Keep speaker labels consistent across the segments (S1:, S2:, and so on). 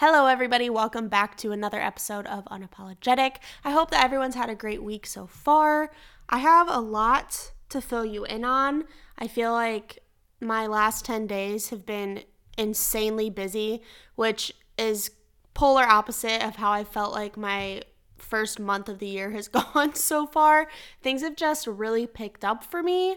S1: Hello, everybody. Welcome back to another episode of Unapologetic. I hope that everyone's had a great week so far. I have a lot to fill you in on. I feel like my last 10 days have been insanely busy, which is polar opposite of how I felt like my first month of the year has gone so far. Things have just really picked up for me.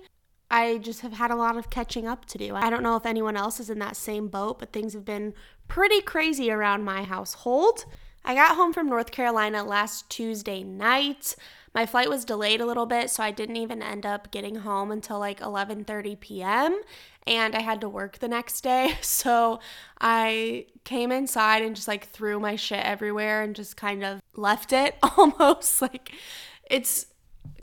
S1: I just have had a lot of catching up to do. I don't know if anyone else is in that same boat, but things have been pretty crazy around my household. I got home from North Carolina last Tuesday night. My flight was delayed a little bit, so I didn't even end up getting home until like 11:30 p.m. and I had to work the next day. So I came inside and just like threw my shit everywhere and just kind of left it almost like it's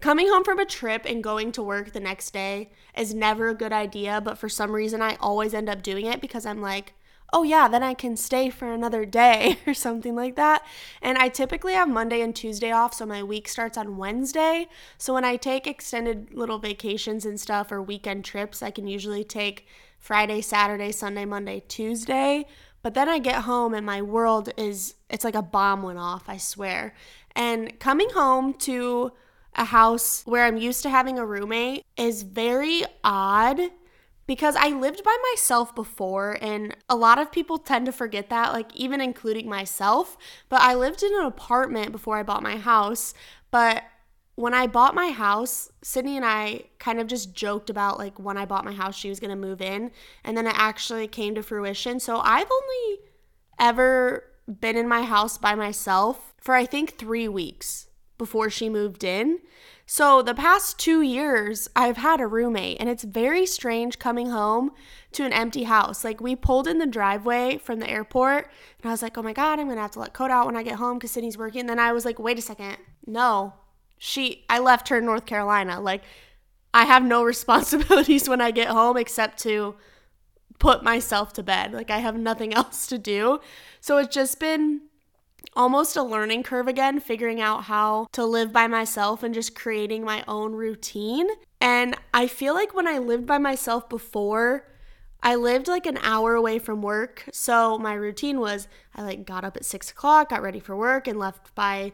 S1: Coming home from a trip and going to work the next day is never a good idea, but for some reason I always end up doing it because I'm like, oh yeah, then I can stay for another day or something like that. And I typically have Monday and Tuesday off, so my week starts on Wednesday. So when I take extended little vacations and stuff or weekend trips, I can usually take Friday, Saturday, Sunday, Monday, Tuesday. But then I get home and my world is, it's like a bomb went off, I swear. And coming home to a house where I'm used to having a roommate is very odd because I lived by myself before, and a lot of people tend to forget that, like even including myself. But I lived in an apartment before I bought my house. But when I bought my house, Sydney and I kind of just joked about like when I bought my house, she was gonna move in, and then it actually came to fruition. So I've only ever been in my house by myself for I think three weeks before she moved in. So, the past two years, I've had a roommate, and it's very strange coming home to an empty house. Like, we pulled in the driveway from the airport, and I was like, oh my God, I'm gonna have to let Coda out when I get home because Sydney's working. And then I was like, wait a second. No, she, I left her in North Carolina. Like, I have no responsibilities when I get home except to put myself to bed. Like, I have nothing else to do. So, it's just been almost a learning curve again, figuring out how to live by myself and just creating my own routine. And I feel like when I lived by myself before, I lived like an hour away from work. So my routine was I like got up at six o'clock, got ready for work, and left by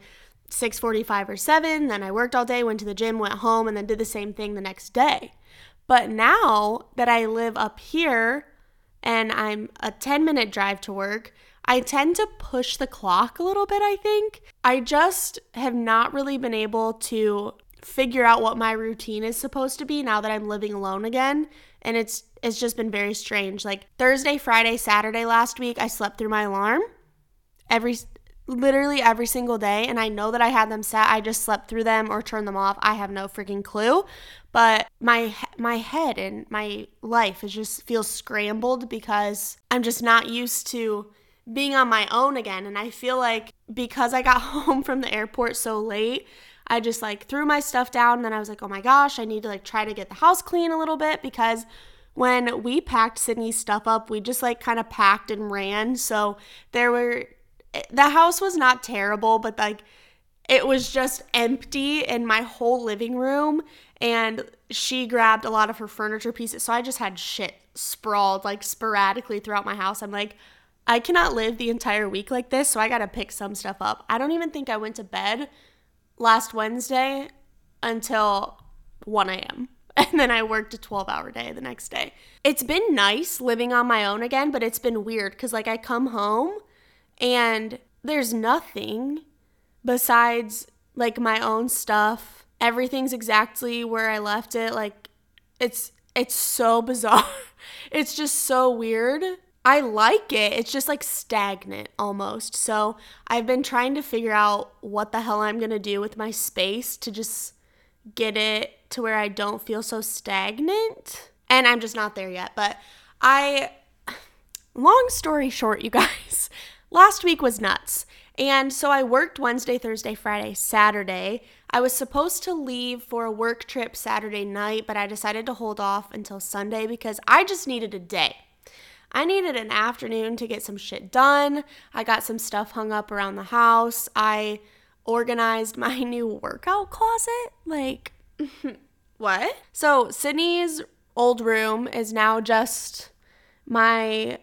S1: 6:45 or 7. Then I worked all day, went to the gym, went home, and then did the same thing the next day. But now that I live up here and I'm a 10 minute drive to work, I tend to push the clock a little bit, I think. I just have not really been able to figure out what my routine is supposed to be now that I'm living alone again and it's it's just been very strange. Like Thursday, Friday, Saturday last week I slept through my alarm every literally every single day and I know that I had them set. I just slept through them or turned them off. I have no freaking clue. But my my head and my life is just feels scrambled because I'm just not used to being on my own again. And I feel like because I got home from the airport so late, I just like threw my stuff down. And then I was like, oh my gosh, I need to like try to get the house clean a little bit because when we packed Sydney's stuff up, we just like kind of packed and ran. So there were, eh, the house was not terrible, but like it was just empty in my whole living room. And she grabbed a lot of her furniture pieces. So I just had shit sprawled like sporadically throughout my house. I'm like, I cannot live the entire week like this, so I got to pick some stuff up. I don't even think I went to bed last Wednesday until 1 a.m. And then I worked a 12 hour day the next day. It's been nice living on my own again, but it's been weird because, like, I come home and there's nothing besides like my own stuff. Everything's exactly where I left it. Like, it's it's so bizarre. it's just so weird I like it. It's just like stagnant almost. So I've been trying to figure out what the hell I'm going to do with my space to just get it to where I don't feel so stagnant. And I'm just not there yet. But I, long story short, you guys, last week was nuts. And so I worked Wednesday, Thursday, Friday, Saturday. I was supposed to leave for a work trip Saturday night, but I decided to hold off until Sunday because I just needed a day. I needed an afternoon to get some shit done. I got some stuff hung up around the house. I organized my new workout closet. Like, what? So, Sydney's old room is now just my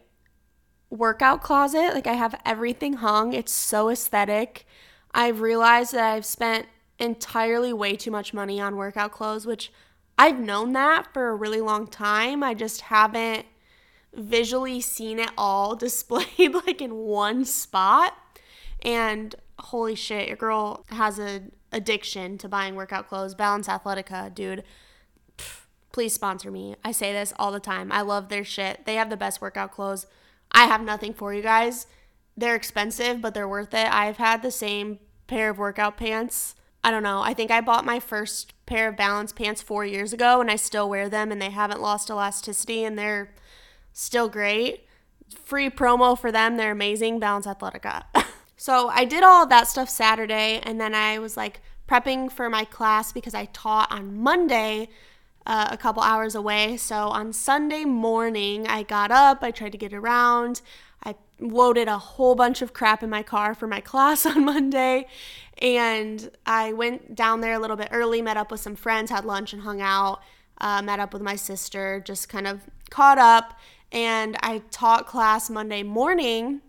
S1: workout closet. Like I have everything hung. It's so aesthetic. I've realized that I've spent entirely way too much money on workout clothes, which I've known that for a really long time. I just haven't visually seen it all displayed like in one spot. And holy shit, your girl has an addiction to buying workout clothes. Balance Athletica, dude. please sponsor me. I say this all the time. I love their shit. They have the best workout clothes. I have nothing for you guys. They're expensive, but they're worth it. I've had the same pair of workout pants. I don't know. I think I bought my first pair of balance pants four years ago and I still wear them and they haven't lost elasticity and they're still great. Free promo for them. They're amazing. Balance Athletica. so I did all of that stuff Saturday and then I was like prepping for my class because I taught on Monday uh, a couple hours away. So on Sunday morning, I got up, I tried to get around. I loaded a whole bunch of crap in my car for my class on Monday. And I went down there a little bit early, met up with some friends, had lunch, and hung out. Uh, met up with my sister, just kind of caught up. And I taught class Monday morning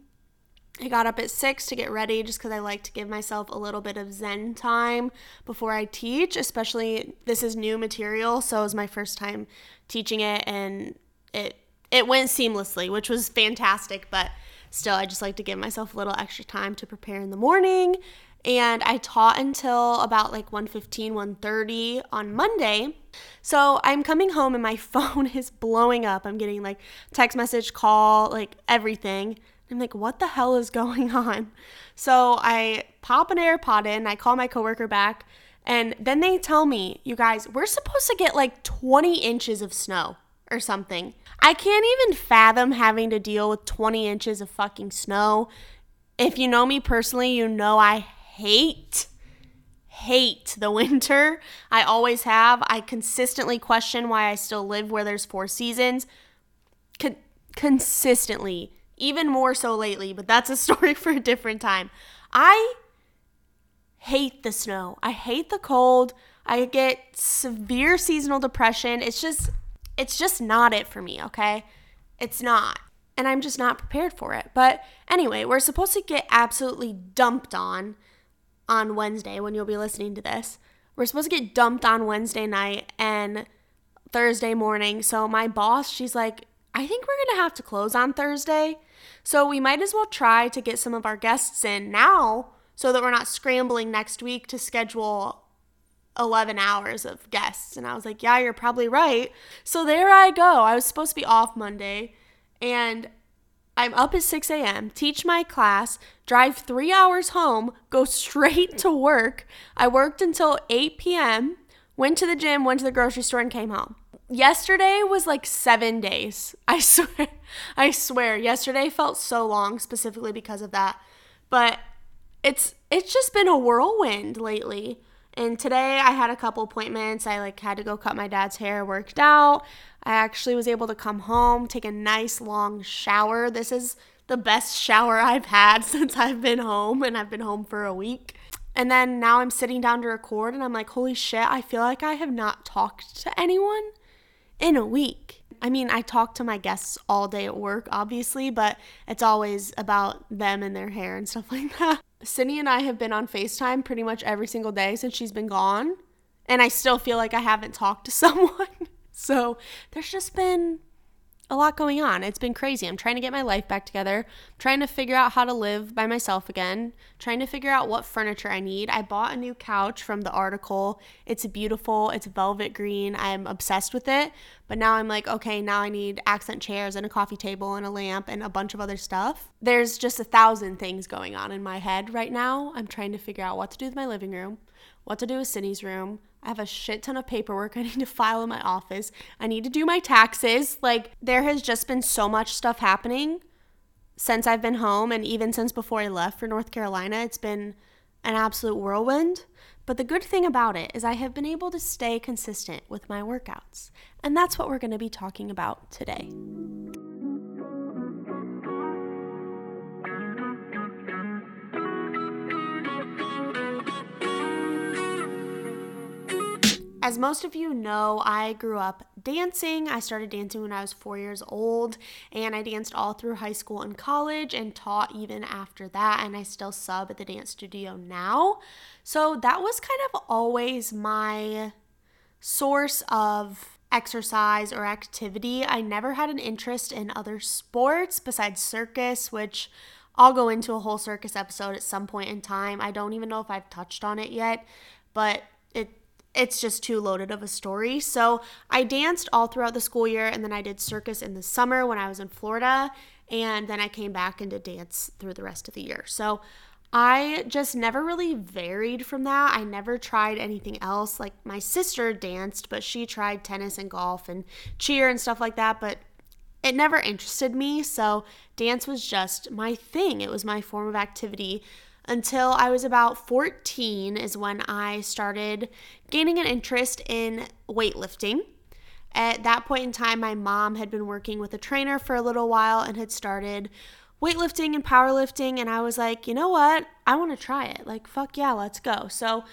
S1: I got up at six to get ready just because I like to give myself a little bit of Zen time before I teach, especially this is new material. So it was my first time teaching it and it it went seamlessly, which was fantastic, but still I just like to give myself a little extra time to prepare in the morning. And I taught until about like 1:15, 1:30 on Monday. So I'm coming home and my phone is blowing up. I'm getting like text message, call, like everything. I'm like, what the hell is going on? So I pop an AirPod in, I call my coworker back, and then they tell me, you guys, we're supposed to get like 20 inches of snow or something. I can't even fathom having to deal with 20 inches of fucking snow. If you know me personally, you know I hate hate the winter. I always have. I consistently question why I still live where there's four seasons. Con- consistently even more so lately, but that's a story for a different time. I hate the snow. I hate the cold. I get severe seasonal depression. It's just it's just not it for me, okay? It's not. And I'm just not prepared for it. But anyway, we're supposed to get absolutely dumped on on Wednesday when you'll be listening to this. We're supposed to get dumped on Wednesday night and Thursday morning. So my boss, she's like, I think we're going to have to close on Thursday. So we might as well try to get some of our guests in now so that we're not scrambling next week to schedule 11 hours of guests. And I was like, yeah, you're probably right. So there I go. I was supposed to be off Monday and I'm up at 6 a.m., teach my class, drive three hours home, go straight to work. I worked until 8 p.m., went to the gym, went to the grocery store, and came home yesterday was like seven days. I swear. I swear. Yesterday felt so long specifically because of that. But it's it's just been a whirlwind lately. And today I had a couple appointments. I like had to go cut my dad's hair, worked out. I actually was able to come home, take a nice long shower. This is the best shower I've had since I've been home and I've been home for a week. And then now I'm sitting down to record and I'm like, holy shit, I feel like I have not talked to anyone in a week. I mean, I talk to my guests all day at work, obviously, but it's always about them and their hair and stuff like that. Sydney and I have been on FaceTime pretty much every single day since she's been gone, and I still feel like I haven't talked to someone. So there's just been a lot going on. It's been crazy. I'm trying to get my life back together, I'm trying to figure out how to live by myself again, trying to figure out what furniture I need. I bought a new couch from the article. It's beautiful, it's velvet green. I'm obsessed with it. But now I'm like, okay, now I need accent chairs and a coffee table and a lamp and a bunch of other stuff. There's just a thousand things going on in my head right now. I'm trying to figure out what to do with my living room, what to do with Sydney's room, I have a shit ton of paperwork I need to file in my office. I need to do my taxes. Like, there has just been so much stuff happening since I've been home and even since before I left for North Carolina. It's been an absolute whirlwind. But the good thing about it is I have been able to stay consistent with my workouts. And that's what we're to be talking about today. As most of you know, I grew up dancing. I started dancing when I was four years old, and I danced all through high school and college and taught even after that. And I still sub at the dance studio now. So that was kind of always my source of exercise or activity. I never had an interest in other sports besides circus, which I'll go into a whole circus episode at some point in time. I don't even know if I've touched on it yet, but it's just too loaded of a story. So I danced all throughout the school year and then I did circus in the summer when I was in Florida. And then I came back and did dance through the rest of the year. So I just never really varied from that. I never tried anything else. Like my sister danced, but she tried tennis and golf and cheer and stuff like that. But it never interested me. So dance was just my thing, it was my form of activity until I was about 14 is when I started gaining an interest in weightlifting. At that point in time, my mom had been working with a trainer for a little while and had started weightlifting and powerlifting. And I was like, you know what? I want to try it. Like, fuck yeah, let's go. So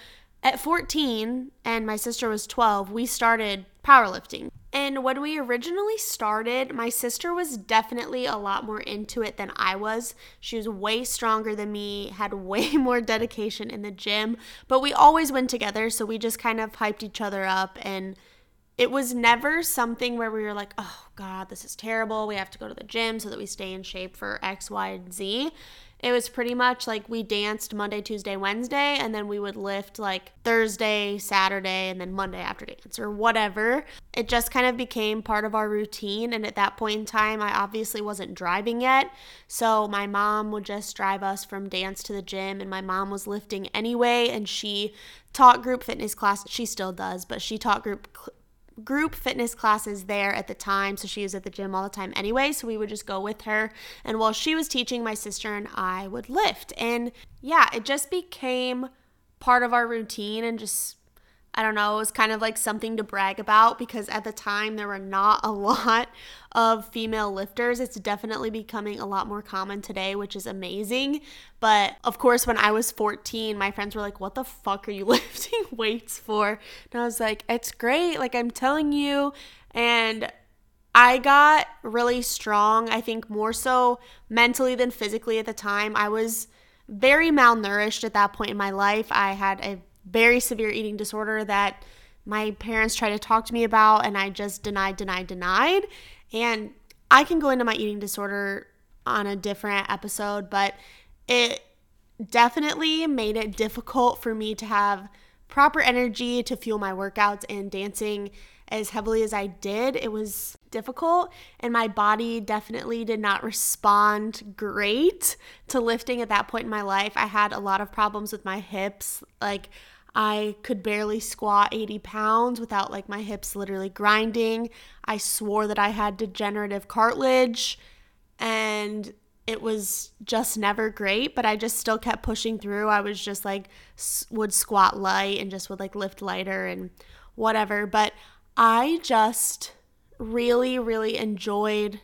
S1: at 14, and my sister was 12, we started powerlifting. And when we originally started, my sister was definitely a lot more into it than I was. She was way stronger than me, had way more dedication in the gym, but we always went together, so we just kind of hyped each other up and it was never something where we were like, "Oh god, this is terrible. We have to go to the gym so that we stay in shape for X, Y, and Z." it was pretty much like we danced Monday, Tuesday, Wednesday, and then we would lift like Thursday, Saturday, and then Monday after dance or whatever. It just kind of became part of our routine. And at that point in time, I obviously wasn't driving yet. So my mom would just drive us from dance to the gym, and my mom was lifting anyway, and she taught group fitness class. She still does, but she taught group group fitness classes there at the time. So she was at the gym all the time anyway. So we would just go with her. And while she was teaching, my sister and I would lift. And yeah, it just became part of our routine and just I don't know, it was kind of like something to brag about because at the time there were not a lot of female lifters. It's definitely becoming a lot more common today, which is amazing. But of course, when I was 14, my friends were like, What the fuck are you lifting weights for? And I was like, It's great. Like, I'm telling you. And I got really strong, I think more so mentally than physically at the time. I was very malnourished at that point in my life. I had a very severe eating disorder that my parents tried to talk to me about and I just denied, denied, denied. And I can go into my eating disorder on a different episode, but it definitely made it difficult for me to have proper energy to fuel my workouts and dancing as heavily as I did. It was difficult, and my body definitely did not respond great to lifting at that point in my life. I had a lot of problems with my hips. Like, I could barely squat 80 pounds without like my hips literally grinding. I swore that I had degenerative cartilage and it was just never great, but I just still kept pushing through. I was just like would squat light and just would like lift lighter and whatever, but I just really really enjoyed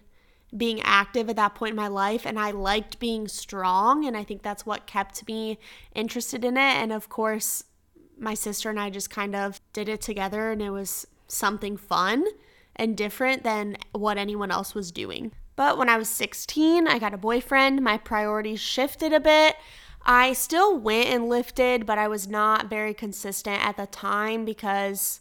S1: being active at that point in my life and I liked being strong and I think that's what kept me interested in it and of course my sister and I just kind of did it together and it was something fun and different than what anyone else was doing. But when I was 16, I got a boyfriend. My priorities shifted a bit. I still went and lifted, but I was not very consistent at the time because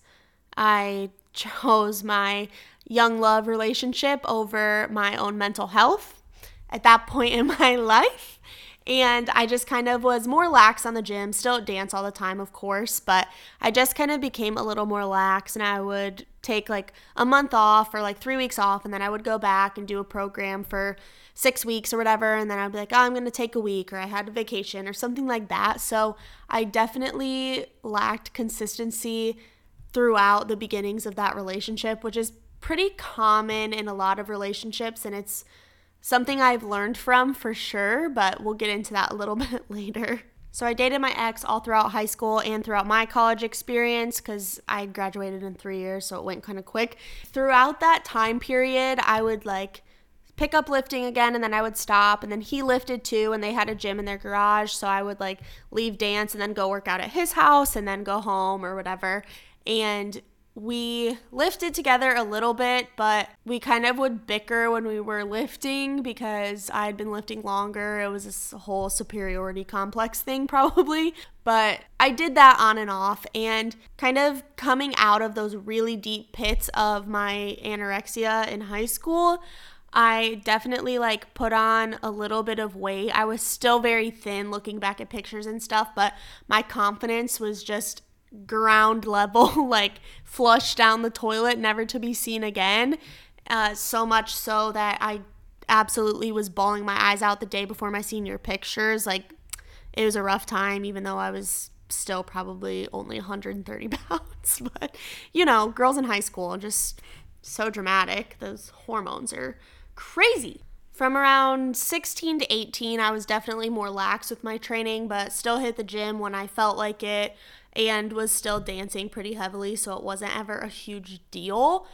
S1: I chose my young love relationship over my own mental health at that point in my life. And I just kind of was more lax on the gym, still dance all the time, of course, but I just kind of became a little more lax and I would take like a month off or like three weeks off and then I would go back and do a program for six weeks or whatever. And then I'd be like, oh, I'm going to take a week or I had a vacation or something like that. So I definitely lacked consistency throughout the beginnings of that relationship, which is pretty common in a lot of relationships. And it's something I've learned from for sure, but we'll get into that a little bit later. So I dated my ex all throughout high school and throughout my college experience because I graduated in three years, so it went kind of quick. Throughout that time period, I would like pick up lifting again and then I would stop and then he lifted too and they had a gym in their garage so I would like leave dance and then go work out at his house and then go home or whatever and we lifted together a little bit, but we kind of would bicker when we were lifting because I had been lifting longer. It was this whole superiority complex thing, probably. But I did that on and off, and kind of coming out of those really deep pits of my anorexia in high school. I definitely like put on a little bit of weight. I was still very thin looking back at pictures and stuff, but my confidence was just ground level, like flushed down the toilet, never to be seen again. Uh, so much so that I absolutely was bawling my eyes out the day before my senior pictures. Like, it was a rough time, even though I was still probably only 130 pounds. But, you know, girls in high school just so dramatic. Those hormones are crazy. From around 16 to 18, I was definitely more lax with my training, but still hit the gym when I felt like it and was still dancing pretty heavily, so it wasn't ever a huge deal.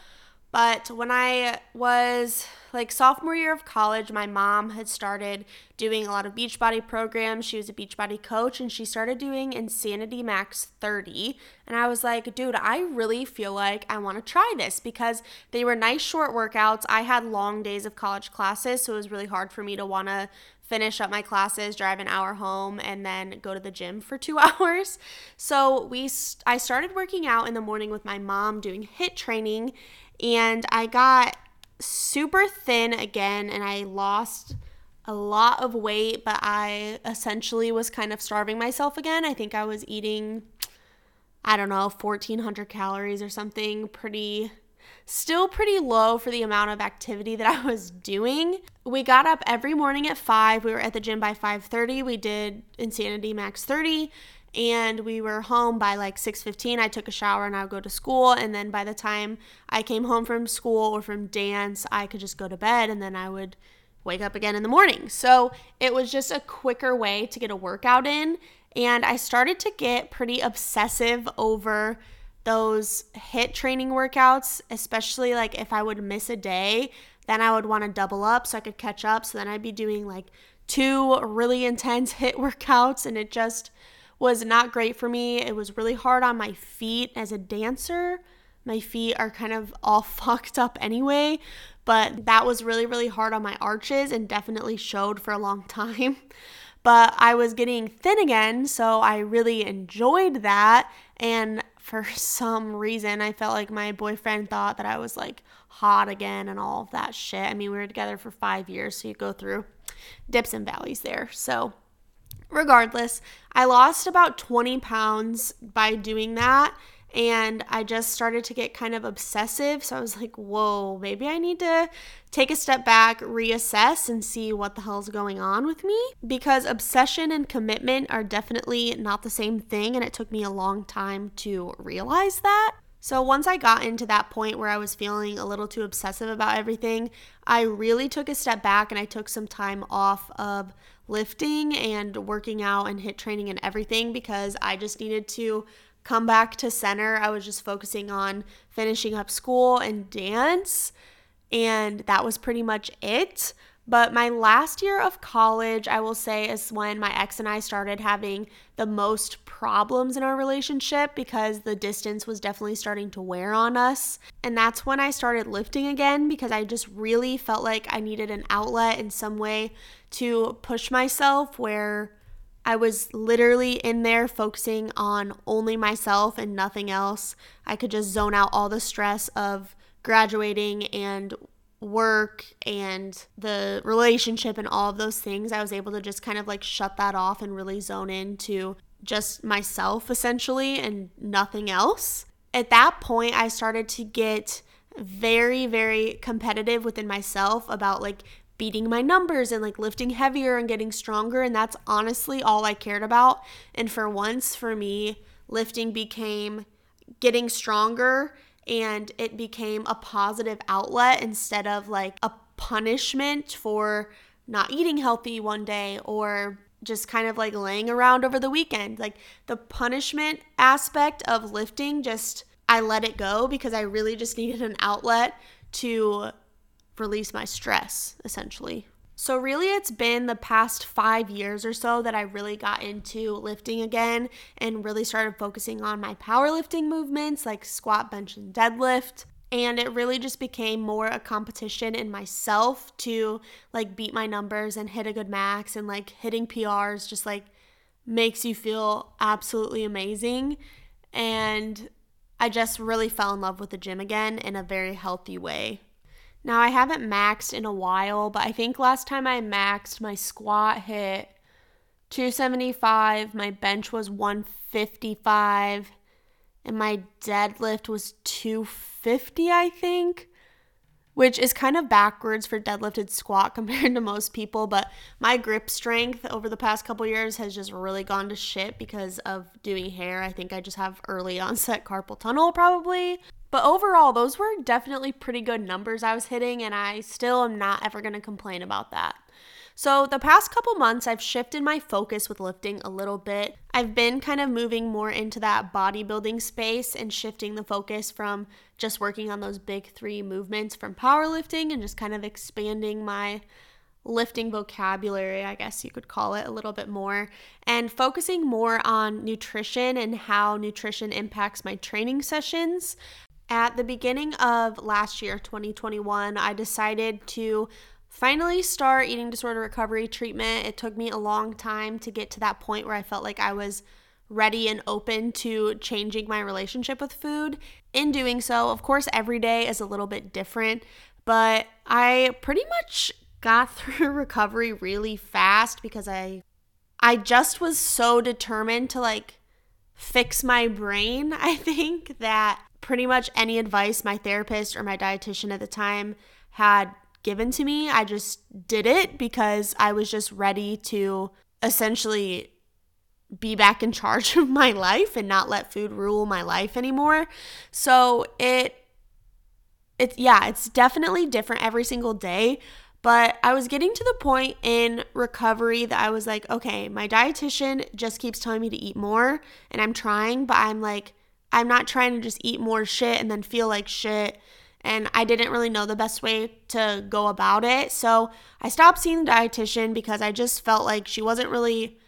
S1: But when I was like sophomore year of college, my mom had started doing a lot of Beachbody programs. She was a Beachbody coach and she started doing Insanity Max 30. And I was like, dude, I really feel like I want to try this because they were nice short workouts. I had long days of college classes, so it was really hard for me to want to finish up my classes, drive an hour home, and then go to the gym for two hours. So we, I started working out in the morning with my mom doing HIIT training, and I got super thin again, and I lost a lot of weight, but I essentially was kind of starving myself again. I think I was eating, I don't know, 1400 calories or something pretty still pretty low for the amount of activity that I was doing. We got up every morning at 5. We were at the gym by 5:30. We did Insanity Max 30 and we were home by like 6:15. I took a shower and I would go to school and then by the time I came home from school or from dance, I could just go to bed and then I would wake up again in the morning. So, it was just a quicker way to get a workout in and I started to get pretty obsessive over those HIIT training workouts, especially like if I would miss a day, then I would want to double up so I could catch up. So then I'd be doing like two really intense HIIT workouts and it just was not great for me. It was really hard on my feet as a dancer. My feet are kind of all fucked up anyway, but that was really, really hard on my arches and definitely showed for a long time. But I was getting thin again, so I really enjoyed that. And for some reason, I felt like my boyfriend thought that I was like hot again and all of that shit. I mean, we were together for five years, so you go through dips and valleys there. So, regardless, I lost about 20 pounds by doing that and I just started to get kind of obsessive. So I was like, whoa, maybe I need to take a step back, reassess, and see what the hell's going on with me. Because obsession and commitment are definitely not the same thing, and it took me a long time to realize that. So, once I got into that point where I was feeling a little too obsessive about everything, I really took a step back and I took some time off of lifting and working out and HIIT training and everything because I just needed to come back to center. I was just focusing on finishing up school and dance, and that was pretty much it. But my last year of college, I will say, is when my ex and I started having the most problems in our relationship because the distance was definitely starting to wear on us. And that's when I started lifting again because I just really felt like I needed an outlet in some way to push myself where I was literally in there focusing on only myself and nothing else. I could just zone out all the stress of graduating and work and the relationship and all of those things. I was able to just kind of like shut that off and really zone into just myself essentially and nothing else. At that point, I started to get very, very competitive within myself about like beating my numbers and like lifting heavier and getting stronger. And that's honestly all I cared about. And for once, for me, lifting became getting stronger and it became a positive outlet instead of like a punishment for not eating healthy one day or just kind of like laying around over the weekend. Like the punishment aspect of lifting, just I let it go because I really just needed an outlet to release my stress, essentially. So, really, it's been the past five years or so that I really got into lifting again and really started focusing on my powerlifting movements like squat, bench, and deadlift. And it really just became more a competition in myself to like beat my numbers and hit a good max and like hitting PRs just like makes you feel absolutely amazing. And I just really fell in love with the gym again in a very healthy way. Now, I haven't maxed in a while, but I think last time I maxed, my squat hit 275, my bench was 155, and my deadlift was 250, I think which is kind of backwards for deadlifted squat compared to most people but my grip strength over the past couple years has just really gone to shit because of doing hair. I think i just have early onset carpal tunnel probably but overall those were definitely pretty good numbers i was hitting and i still am not ever going to complain about that so, the past couple months, I've shifted my focus with lifting a little bit. I've been kind of moving more into that bodybuilding space and shifting the focus from just working on those big three movements from powerlifting and just kind of expanding my lifting vocabulary, I guess you could call it, a little bit more, and focusing more on nutrition and how nutrition impacts my training sessions. At the beginning of last year, 2021, I decided to finally start eating disorder recovery treatment. It took me a long time to get to that point where I felt like I was ready and open to changing my relationship with food. In doing so, of course, every day is a little bit different, but I pretty much got through recovery really fast because I I just was so determined to like fix my brain, I think that pretty much any advice my therapist or my dietitian at the time had given to me. I just did it because I was just ready to essentially be back in charge of my life and not let food rule my life anymore. So it it's yeah, it's definitely different every single day, but I was getting to the point in recovery that I was like, okay, my dietitian just keeps telling me to eat more and I'm trying, but I'm like I'm not trying to just eat more shit and then feel like shit and I didn't really know the best way to go about it. So I stopped seeing the dietitian because I just felt like she wasn't really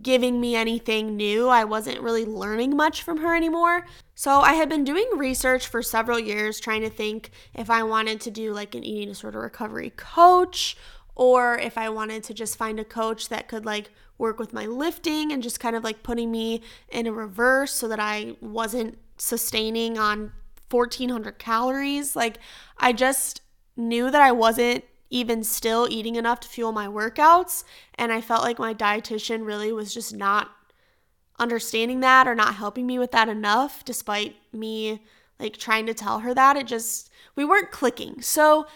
S1: giving me anything new. I wasn't really learning much from her anymore. So I had been doing research for several years trying to think if I wanted to do like an eating disorder recovery coach or if I wanted to just find a coach that could like work with my lifting and just kind of like putting me in a reverse so that I wasn't sustaining on 1400 calories. Like, I just knew that I wasn't even still eating enough to fuel my workouts. And I felt like my dietitian really was just not understanding that or not helping me with that enough, despite me like trying to tell her that. It just, we weren't clicking. So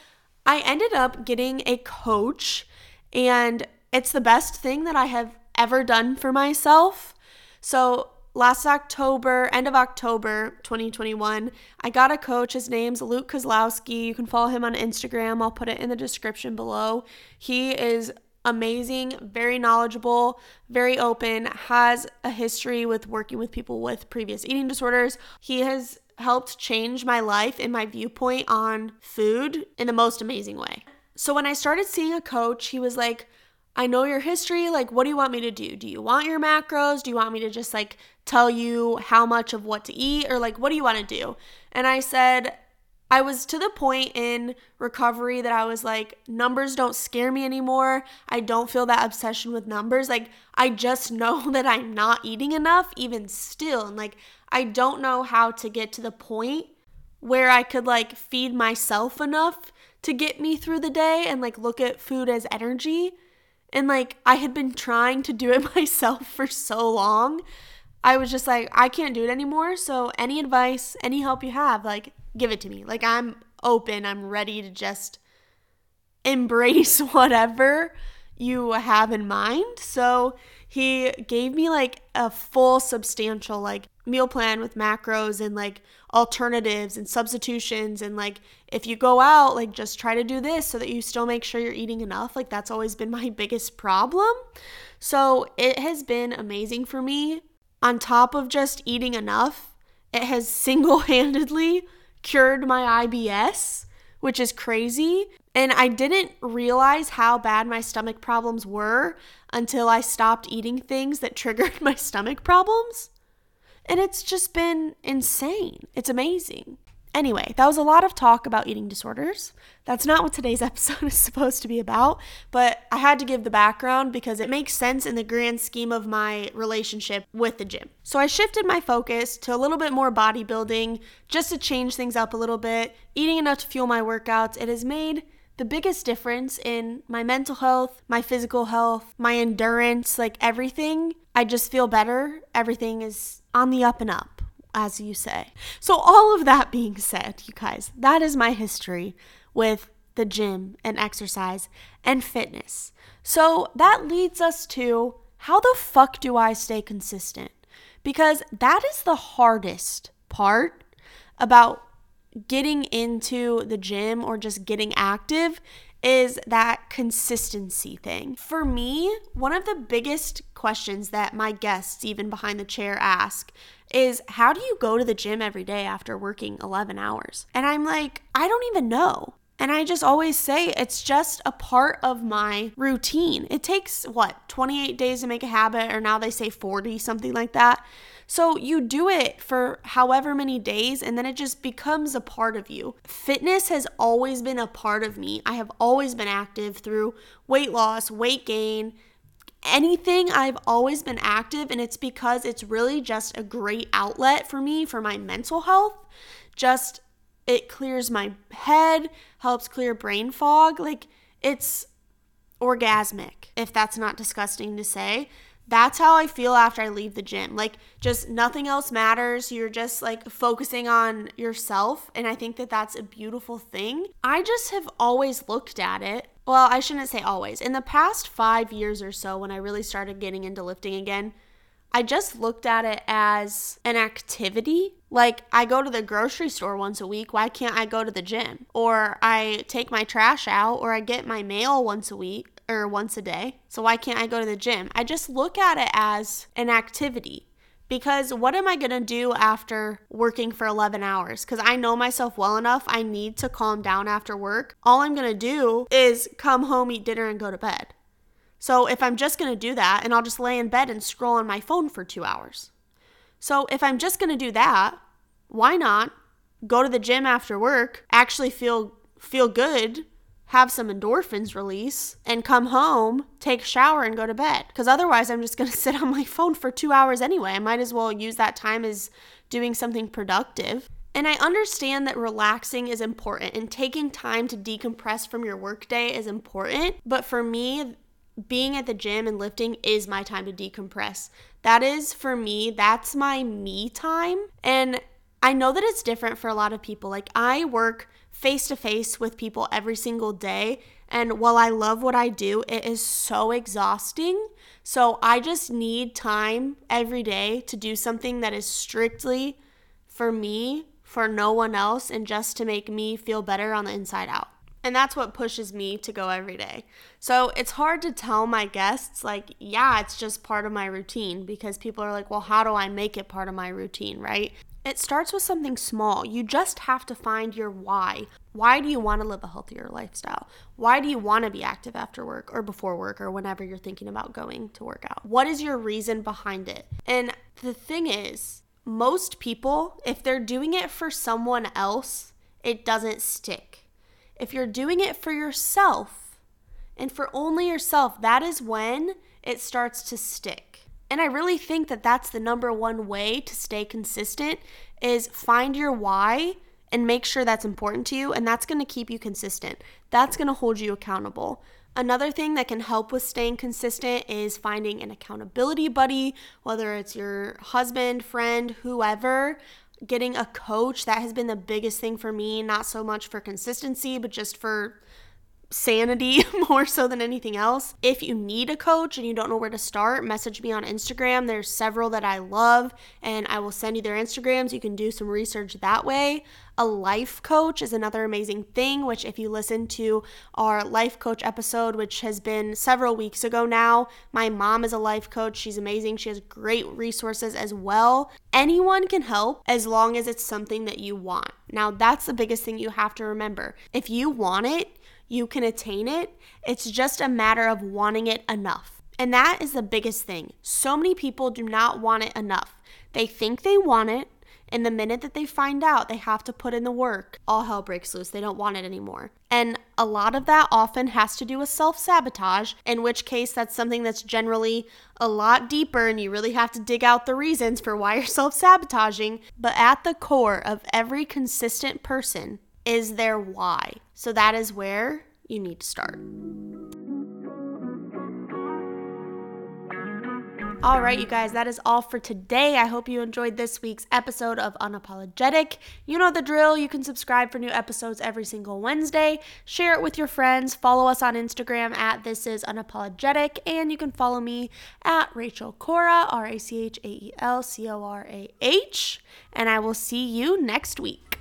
S1: I ended up getting a coach, and it's the best thing that I have ever done for myself. So last October, end of October 2021, I got a coach. His name's Luke Kozlowski. You can follow him on Instagram. I'll put it in the description below. He is amazing, very knowledgeable, very open, has a history with working with people with previous eating disorders. He has helped change my life and my viewpoint on food in the most amazing way. So when I started seeing a coach, he was like, I know your history. Like, what do you want me to do? Do you want your macros? Do you want me to just like tell you how much of what to eat? Or like, what do you want to do? And I said, I was to the point in recovery that I was like, numbers don't scare me anymore. I don't feel that obsession with numbers. Like, I just know that I'm not eating enough, even still. And like, I don't know how to get to the point where I could like feed myself enough to get me through the day and like look at food as energy. And like I had been trying to do it myself for so long. I was just like, I can't do it anymore. So any advice, any help you have, like give it to me. Like I'm open. I'm ready to just embrace whatever you have in mind. So he gave me like a full substantial like meal plan with macros and like alternatives and substitutions and like if you go out like just try to do this so that you still make sure you're eating enough like that's always been my biggest problem. So it has been amazing for me. On top of just eating enough it has single-handedly cured my IBS which is crazy. And I didn't realize how bad my stomach problems were until I stopped eating things that triggered my stomach problems. And it's just been insane. It's amazing. Anyway, that was a lot of talk about eating disorders. That's not what today's episode is supposed to be about, but I had to give the background because it makes sense in the grand scheme of my relationship with the gym. So I shifted my focus to a little bit more bodybuilding just to change things up a little bit, eating enough to fuel my workouts. It has made the biggest difference in my mental health, my physical health, my endurance, like everything. I just feel better. Everything is on the up and up, as you say. So, all of that being said, you guys, that is my history with the gym and exercise and fitness. So, that leads us to how the fuck do I stay consistent? Because that is the hardest part about getting into the gym or just getting active is that consistency thing. For me, one of the biggest questions that my guests, even behind the chair, ask is how do you go to the gym every day after working 11 hours? And I'm like, I don't even know. And I just always say it's just a part of my routine. It takes what, 28 days to make a habit, or now they say 40, something like that. So you do it for however many days and then it just becomes a part of you. Fitness has always been a part of me. I have always been active through weight loss, weight gain, anything I've always been active and it's because it's really just a great outlet for me for my mental health. Just it clears my head, helps clear brain fog. Like it's orgasmic, if that's not disgusting to say. That's how I feel after I leave the gym. Like, just nothing else matters. You're just like focusing on yourself. And I think that that's a beautiful thing. I just have always looked at it. Well, I shouldn't say always. In the past five years or so, when I really started getting into lifting again, I just looked at it as an activity. Like, I go to the grocery store once a week. Why can't I go to the gym? Or I take my trash out, or I get my mail once a week or once a day. So why can't I go to the gym? I just look at it as an activity. Because what am I going to do after working for 11 hours? Because I know myself well enough. I need to calm down after work. All I'm going to do is come home, eat dinner, and go to bed. So if I'm just going to do that, and I'll just lay in bed and scroll on my phone for two hours. So if I'm just going to do that, why not go to the gym after work, actually feel feel good have some endorphins release and come home, take a shower and go to bed. Cuz otherwise I'm just going to sit on my phone for 2 hours anyway. I might as well use that time as doing something productive. And I understand that relaxing is important and taking time to decompress from your workday is important, but for me being at the gym and lifting is my time to decompress. That is for me, that's my me time. And I know that it's different for a lot of people. Like I work face to face with people every single day. And while I love what I do, it is so exhausting. So I just need time every day to do something that is strictly for me, for no one else, and just to make me feel better on the inside out. And that's what pushes me to go every day. So it's hard to tell my guests, like, yeah, it's just part of my routine because people are like, well, how do I make it part of my routine, right? It starts with something small. You just have to find your why. Why do you want to live a healthier lifestyle? Why do you want to be active after work or before work or whenever you're thinking about going to work out? What is your reason behind it? And the thing is, most people, if they're doing it for someone else, it doesn't stick. If you're doing it for yourself and for only yourself, that is when it starts to stick. And I really think that that's the number one way to stay consistent is find your why and make sure that's important to you and that's going to keep you consistent. That's going to hold you accountable. Another thing that can help with staying consistent is finding an accountability buddy, whether it's your husband, friend, whoever. Getting a coach, that has been the biggest thing for me, not so much for consistency, but just for sanity more so than anything else. If you need a coach and you don't know where to start, message me on Instagram. There's several that I love and I will send you their Instagrams. You can do some research that way. A life coach is another amazing thing, which, if you listen to our life coach episode, which has been several weeks ago now, my mom is a life coach. She's amazing. She has great resources as well. Anyone can help as long as it's something that you want. Now, that's the biggest thing you have to remember. If you want it, you can attain it. It's just a matter of wanting it enough. And that is the biggest thing. So many people do not want it enough. They think they want it, and the minute that they find out they have to put in the work, all hell breaks loose. They don't want it anymore. And a lot of that often has to do with self sabotage, in which case, that's something that's generally a lot deeper, and you really have to dig out the reasons for why you're self sabotaging. But at the core of every consistent person is their why. So that is where you need to start. All right, you guys, that is all for today. I hope you enjoyed this week's episode of Unapologetic. You know the drill. You can subscribe for new episodes every single Wednesday. Share it with your friends. Follow us on Instagram at This Is Unapologetic. And you can follow me at Rachael Corah, R A C H A E L C O R A H. And I will see you next week.